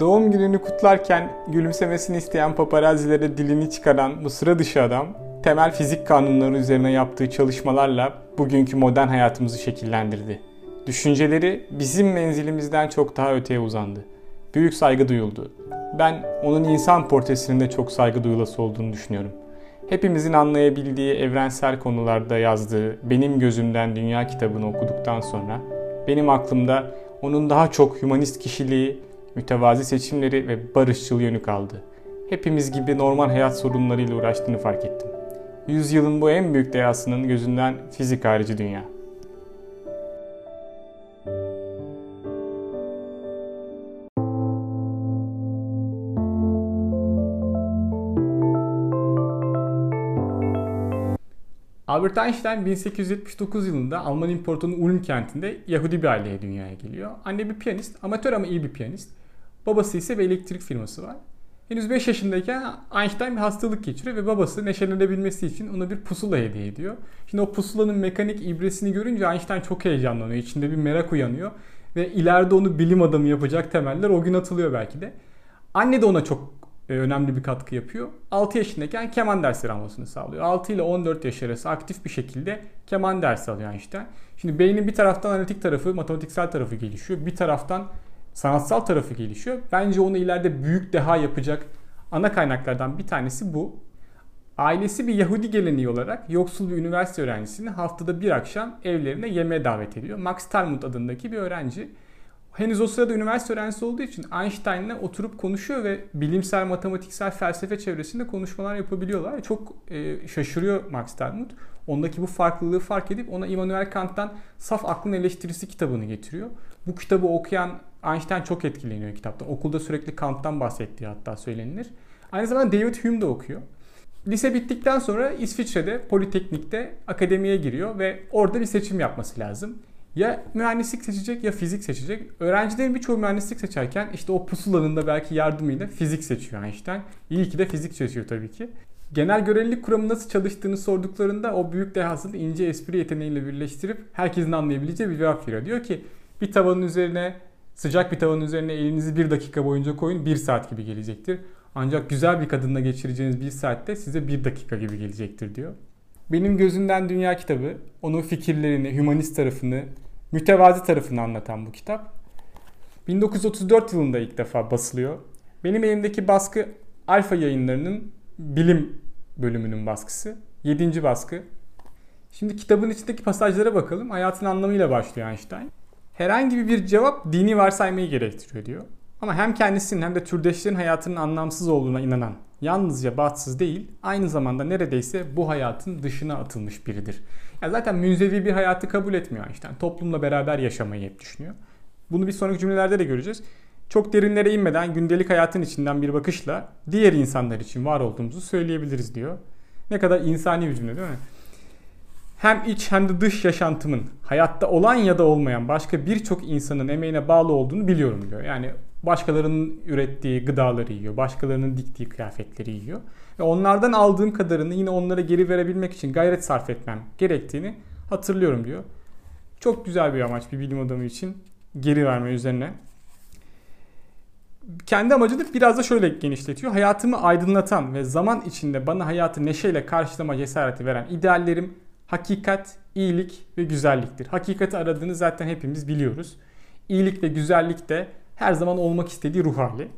Doğum gününü kutlarken gülümsemesini isteyen paparazzilere dilini çıkaran bu sıra dışı adam, temel fizik kanunları üzerine yaptığı çalışmalarla bugünkü modern hayatımızı şekillendirdi. Düşünceleri bizim menzilimizden çok daha öteye uzandı. Büyük saygı duyuldu. Ben onun insan portresinin de çok saygı duyulası olduğunu düşünüyorum. Hepimizin anlayabildiği evrensel konularda yazdığı Benim Gözümden Dünya kitabını okuduktan sonra benim aklımda onun daha çok humanist kişiliği, mütevazi seçimleri ve barışçıl yönü kaldı. Hepimiz gibi normal hayat sorunlarıyla uğraştığını fark ettim. Yüzyılın bu en büyük deyasının gözünden fizik harici dünya. Albert Einstein 1879 yılında Alman İmparatorluğu'nun Ulm kentinde Yahudi bir aileye dünyaya geliyor. Anne bir piyanist, amatör ama iyi bir piyanist. Babası ise bir elektrik firması var. Henüz 5 yaşındayken Einstein bir hastalık geçiriyor ve babası neşelenebilmesi için ona bir pusula hediye ediyor. Şimdi o pusulanın mekanik ibresini görünce Einstein çok heyecanlanıyor. İçinde bir merak uyanıyor ve ileride onu bilim adamı yapacak temeller o gün atılıyor belki de. Anne de ona çok önemli bir katkı yapıyor. 6 yaşındayken keman dersleri almasını sağlıyor. 6 ile 14 yaş arası aktif bir şekilde keman dersi alıyor Einstein. Şimdi beynin bir taraftan analitik tarafı, matematiksel tarafı gelişiyor. Bir taraftan sanatsal tarafı gelişiyor. Bence onu ileride büyük deha yapacak ana kaynaklardan bir tanesi bu. Ailesi bir Yahudi geleneği olarak yoksul bir üniversite öğrencisini haftada bir akşam evlerine yemeğe davet ediyor. Max Talmud adındaki bir öğrenci. Henüz o sırada üniversite öğrencisi olduğu için Einstein'la oturup konuşuyor ve bilimsel, matematiksel, felsefe çevresinde konuşmalar yapabiliyorlar. Çok e, şaşırıyor Max Talmud. Ondaki bu farklılığı fark edip ona Immanuel Kant'tan Saf Aklın Eleştirisi kitabını getiriyor. Bu kitabı okuyan Einstein çok etkileniyor kitaptan. Okulda sürekli Kant'tan bahsettiği hatta söylenilir. Aynı zamanda David Hume de okuyor. Lise bittikten sonra İsviçre'de Politeknik'te akademiye giriyor ve orada bir seçim yapması lazım. Ya mühendislik seçecek ya fizik seçecek. Öğrencilerin birçoğu mühendislik seçerken işte o pusulanın da belki yardımıyla fizik seçiyor Einstein. İyi ki de fizik seçiyor tabii ki. Genel görelilik kuramı nasıl çalıştığını sorduklarında o büyük dehasını ince espri yeteneğiyle birleştirip herkesin anlayabileceği bir cevap veriyor. Diyor ki bir tavanın üzerine sıcak bir tavanın üzerine elinizi bir dakika boyunca koyun bir saat gibi gelecektir. Ancak güzel bir kadınla geçireceğiniz bir saatte size bir dakika gibi gelecektir diyor. Benim gözümden dünya kitabı onun fikirlerini, hümanist tarafını, mütevazi tarafını anlatan bu kitap. 1934 yılında ilk defa basılıyor. Benim elimdeki baskı Alfa yayınlarının bilim bölümünün baskısı. 7. baskı. Şimdi kitabın içindeki pasajlara bakalım. Hayatın anlamıyla başlıyor Einstein. Herhangi bir cevap dini varsaymayı gerektiriyor diyor. Ama hem kendisinin hem de türdeşlerin hayatının anlamsız olduğuna inanan, yalnızca bahtsız değil, aynı zamanda neredeyse bu hayatın dışına atılmış biridir. Yani zaten münzevi bir hayatı kabul etmiyor Einstein. Toplumla beraber yaşamayı hep düşünüyor. Bunu bir sonraki cümlelerde de göreceğiz. Çok derinlere inmeden gündelik hayatın içinden bir bakışla diğer insanlar için var olduğumuzu söyleyebiliriz diyor. Ne kadar insani bir cümle değil mi? Hem iç hem de dış yaşantımın hayatta olan ya da olmayan başka birçok insanın emeğine bağlı olduğunu biliyorum diyor. Yani başkalarının ürettiği gıdaları yiyor, başkalarının diktiği kıyafetleri yiyor. Ve onlardan aldığım kadarını yine onlara geri verebilmek için gayret sarf etmem gerektiğini hatırlıyorum diyor. Çok güzel bir amaç bir bilim adamı için geri verme üzerine. Kendi amacını biraz da şöyle genişletiyor. Hayatımı aydınlatan ve zaman içinde bana hayatı neşeyle karşılama cesareti veren ideallerim hakikat, iyilik ve güzelliktir. Hakikati aradığını zaten hepimiz biliyoruz. İyilik ve güzellik de her zaman olmak istediği ruh hali.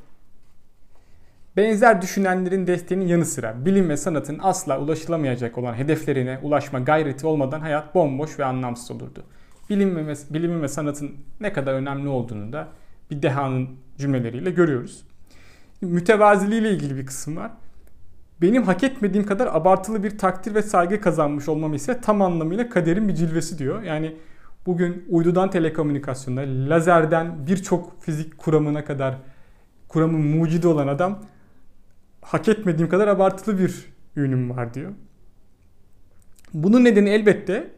Benzer düşünenlerin desteğinin yanı sıra bilim ve sanatın asla ulaşılamayacak olan hedeflerine ulaşma gayreti olmadan hayat bomboş ve anlamsız olurdu. Bilim ve, bilimin ve sanatın ne kadar önemli olduğunu da bir dehanın cümleleriyle görüyoruz. Mütevaziliği ile ilgili bir kısım var. Benim hak etmediğim kadar abartılı bir takdir ve saygı kazanmış olmam ise tam anlamıyla kaderin bir cilvesi diyor. Yani bugün uydudan telekomünikasyona, lazerden birçok fizik kuramına kadar kuramın mucidi olan adam hak etmediğim kadar abartılı bir ünüm var diyor. Bunun nedeni elbette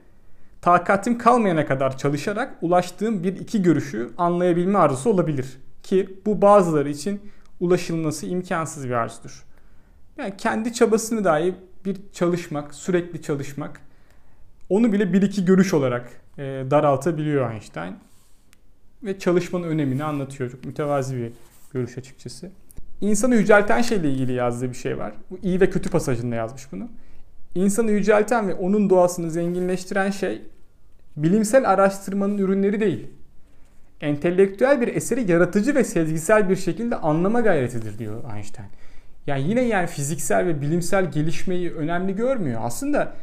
takatim kalmayana kadar çalışarak ulaştığım bir iki görüşü anlayabilme arzusu olabilir. Ki bu bazıları için ulaşılması imkansız bir arzudur. Yani kendi çabasını dahi bir çalışmak, sürekli çalışmak onu bile bir iki görüş olarak daraltabiliyor Einstein. Ve çalışmanın önemini anlatıyor. Çok mütevazi bir görüş açıkçası. İnsanı yücelten şeyle ilgili yazdığı bir şey var. Bu iyi ve kötü pasajında yazmış bunu. İnsanı yücelten ve onun doğasını zenginleştiren şey bilimsel araştırmanın ürünleri değil. Entelektüel bir eseri yaratıcı ve sezgisel bir şekilde anlama gayretidir diyor Einstein. Yani yine yani fiziksel ve bilimsel gelişmeyi önemli görmüyor. Aslında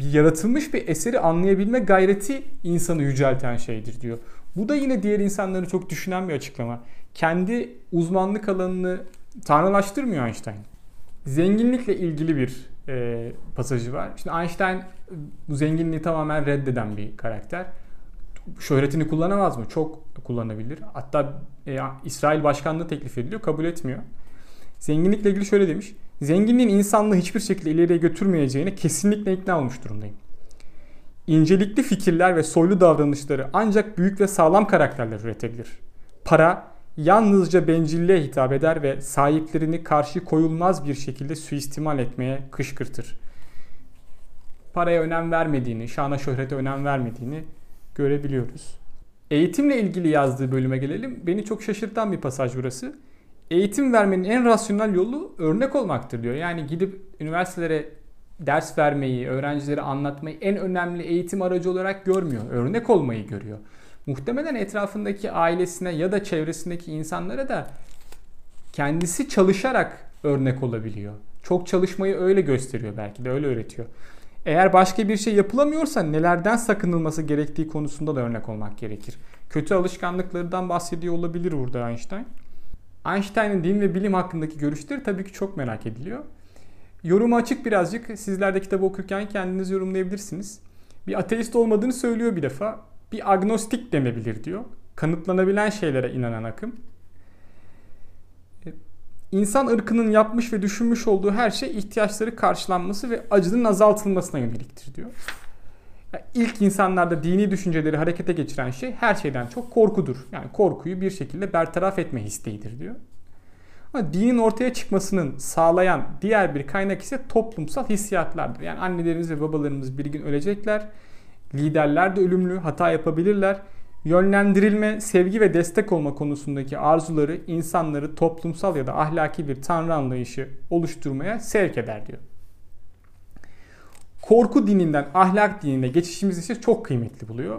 yaratılmış bir eseri anlayabilme gayreti insanı yücelten şeydir diyor. Bu da yine diğer insanları çok düşünen bir açıklama. Kendi uzmanlık alanını tanrılaştırmıyor Einstein. Zenginlikle ilgili bir e, pasajı var. Şimdi Einstein bu zenginliği tamamen reddeden bir karakter. Şöhretini kullanamaz mı? Çok kullanabilir. Hatta e, İsrail başkanlığı teklif ediliyor, kabul etmiyor. Zenginlikle ilgili şöyle demiş. Zenginliğin insanlığı hiçbir şekilde ileriye götürmeyeceğine kesinlikle ikna olmuş durumdayım. İncelikli fikirler ve soylu davranışları ancak büyük ve sağlam karakterler üretebilir. Para yalnızca bencilliğe hitap eder ve sahiplerini karşı koyulmaz bir şekilde suistimal etmeye kışkırtır. Paraya önem vermediğini, şana şöhrete önem vermediğini görebiliyoruz. Eğitimle ilgili yazdığı bölüme gelelim. Beni çok şaşırtan bir pasaj burası. Eğitim vermenin en rasyonel yolu örnek olmaktır diyor. Yani gidip üniversitelere ders vermeyi, öğrencilere anlatmayı en önemli eğitim aracı olarak görmüyor. Örnek olmayı görüyor. Muhtemelen etrafındaki ailesine ya da çevresindeki insanlara da kendisi çalışarak örnek olabiliyor. Çok çalışmayı öyle gösteriyor belki de öyle öğretiyor. Eğer başka bir şey yapılamıyorsa nelerden sakınılması gerektiği konusunda da örnek olmak gerekir. Kötü alışkanlıklardan bahsediyor olabilir burada Einstein. Einstein'ın din ve bilim hakkındaki görüşleri tabii ki çok merak ediliyor. Yorumu açık birazcık. Sizler de kitabı okurken kendiniz yorumlayabilirsiniz. Bir ateist olmadığını söylüyor bir defa. Bir agnostik denebilir diyor. Kanıtlanabilen şeylere inanan akım. İnsan ırkının yapmış ve düşünmüş olduğu her şey ihtiyaçları karşılanması ve acının azaltılmasına yöneliktir diyor. İlk insanlarda dini düşünceleri harekete geçiren şey her şeyden çok korkudur. Yani korkuyu bir şekilde bertaraf etme isteğidir diyor. Ama dinin ortaya çıkmasının sağlayan diğer bir kaynak ise toplumsal hissiyatlardır. Yani annelerimiz ve babalarımız bir gün ölecekler. Liderler de ölümlü, hata yapabilirler. Yönlendirilme, sevgi ve destek olma konusundaki arzuları insanları toplumsal ya da ahlaki bir tanrı anlayışı oluşturmaya sevk eder diyor korku dininden ahlak dinine geçişimiz ise çok kıymetli buluyor.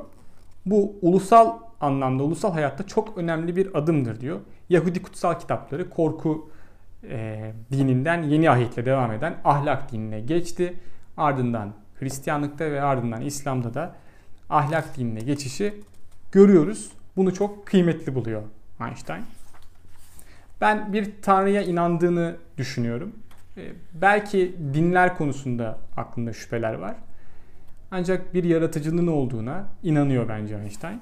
Bu ulusal anlamda, ulusal hayatta çok önemli bir adımdır diyor. Yahudi kutsal kitapları korku e, dininden yeni ahitle devam eden ahlak dinine geçti. Ardından Hristiyanlıkta ve ardından İslam'da da ahlak dinine geçişi görüyoruz. Bunu çok kıymetli buluyor Einstein. Ben bir tanrıya inandığını düşünüyorum. Ee, belki dinler konusunda aklında şüpheler var. Ancak bir yaratıcının olduğuna inanıyor bence Einstein.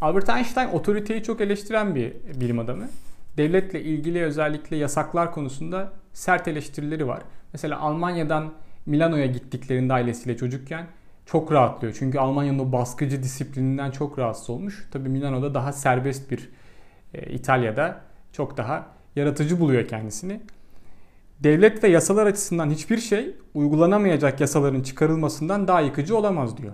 Albert Einstein otoriteyi çok eleştiren bir bilim adamı. Devletle ilgili özellikle yasaklar konusunda sert eleştirileri var. Mesela Almanya'dan Milano'ya gittiklerinde ailesiyle çocukken çok rahatlıyor. Çünkü Almanya'nın o baskıcı disiplininden çok rahatsız olmuş. Tabii Milano'da daha serbest bir e, İtalya'da çok daha yaratıcı buluyor kendisini devlet ve yasalar açısından hiçbir şey uygulanamayacak yasaların çıkarılmasından daha yıkıcı olamaz diyor.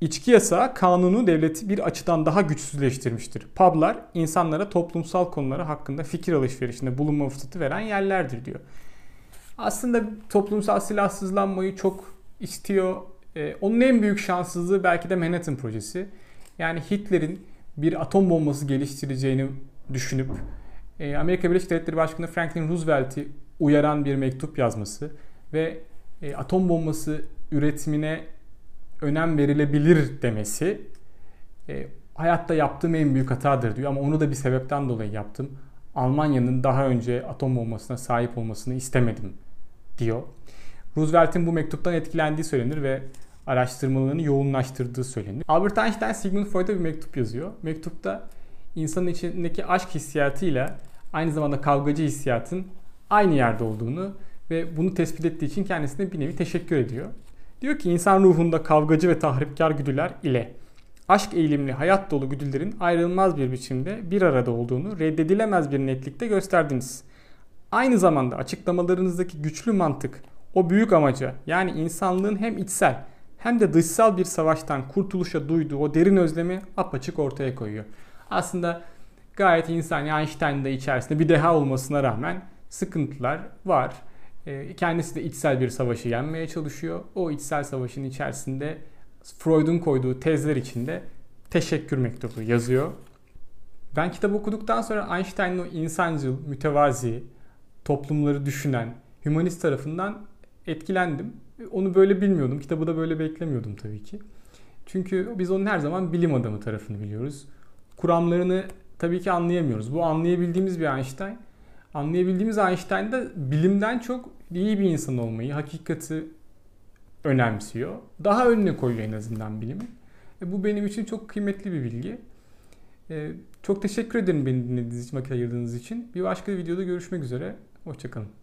İçki yasağı kanunu devleti bir açıdan daha güçsüzleştirmiştir. Publar insanlara toplumsal konuları hakkında fikir alışverişinde bulunma fırsatı veren yerlerdir diyor. Aslında toplumsal silahsızlanmayı çok istiyor. Ee, onun en büyük şanssızlığı belki de Manhattan projesi. Yani Hitler'in bir atom bombası geliştireceğini düşünüp e, Amerika Birleşik Devletleri Başkanı Franklin Roosevelt'i uyaran bir mektup yazması ve e, atom bombası üretimine önem verilebilir demesi e, hayatta yaptığım en büyük hatadır diyor ama onu da bir sebepten dolayı yaptım. Almanya'nın daha önce atom bombasına sahip olmasını istemedim diyor. Roosevelt'in bu mektuptan etkilendiği söylenir ve araştırmalarını yoğunlaştırdığı söylenir. Albert Einstein Sigmund Freud'a bir mektup yazıyor. Mektupta insanın içindeki aşk hissiyatıyla aynı zamanda kavgacı hissiyatın aynı yerde olduğunu ve bunu tespit ettiği için kendisine bir nevi teşekkür ediyor. Diyor ki insan ruhunda kavgacı ve tahripkar güdüler ile aşk eğilimli hayat dolu güdülerin ayrılmaz bir biçimde bir arada olduğunu reddedilemez bir netlikte gösterdiniz. Aynı zamanda açıklamalarınızdaki güçlü mantık o büyük amaca yani insanlığın hem içsel hem de dışsal bir savaştan kurtuluşa duyduğu o derin özlemi apaçık ortaya koyuyor. Aslında gayet insani Einstein'da içerisinde bir deha olmasına rağmen sıkıntılar var. Ee, kendisi de içsel bir savaşı yenmeye çalışıyor. O içsel savaşın içerisinde Freud'un koyduğu tezler içinde teşekkür mektubu yazıyor. Ben kitabı okuduktan sonra Einstein'ın o insancıl, mütevazi, toplumları düşünen, hümanist tarafından etkilendim. Onu böyle bilmiyordum. Kitabı da böyle beklemiyordum tabii ki. Çünkü biz onun her zaman bilim adamı tarafını biliyoruz. Kuramlarını tabii ki anlayamıyoruz. Bu anlayabildiğimiz bir Einstein. Anlayabildiğimiz Einstein'da bilimden çok iyi bir insan olmayı, hakikati önemsiyor. Daha önüne koyuyor en azından bilimi. E, bu benim için çok kıymetli bir bilgi. E, çok teşekkür ederim beni dinlediğiniz için, vakit ayırdığınız için. Bir başka videoda görüşmek üzere. Hoşçakalın.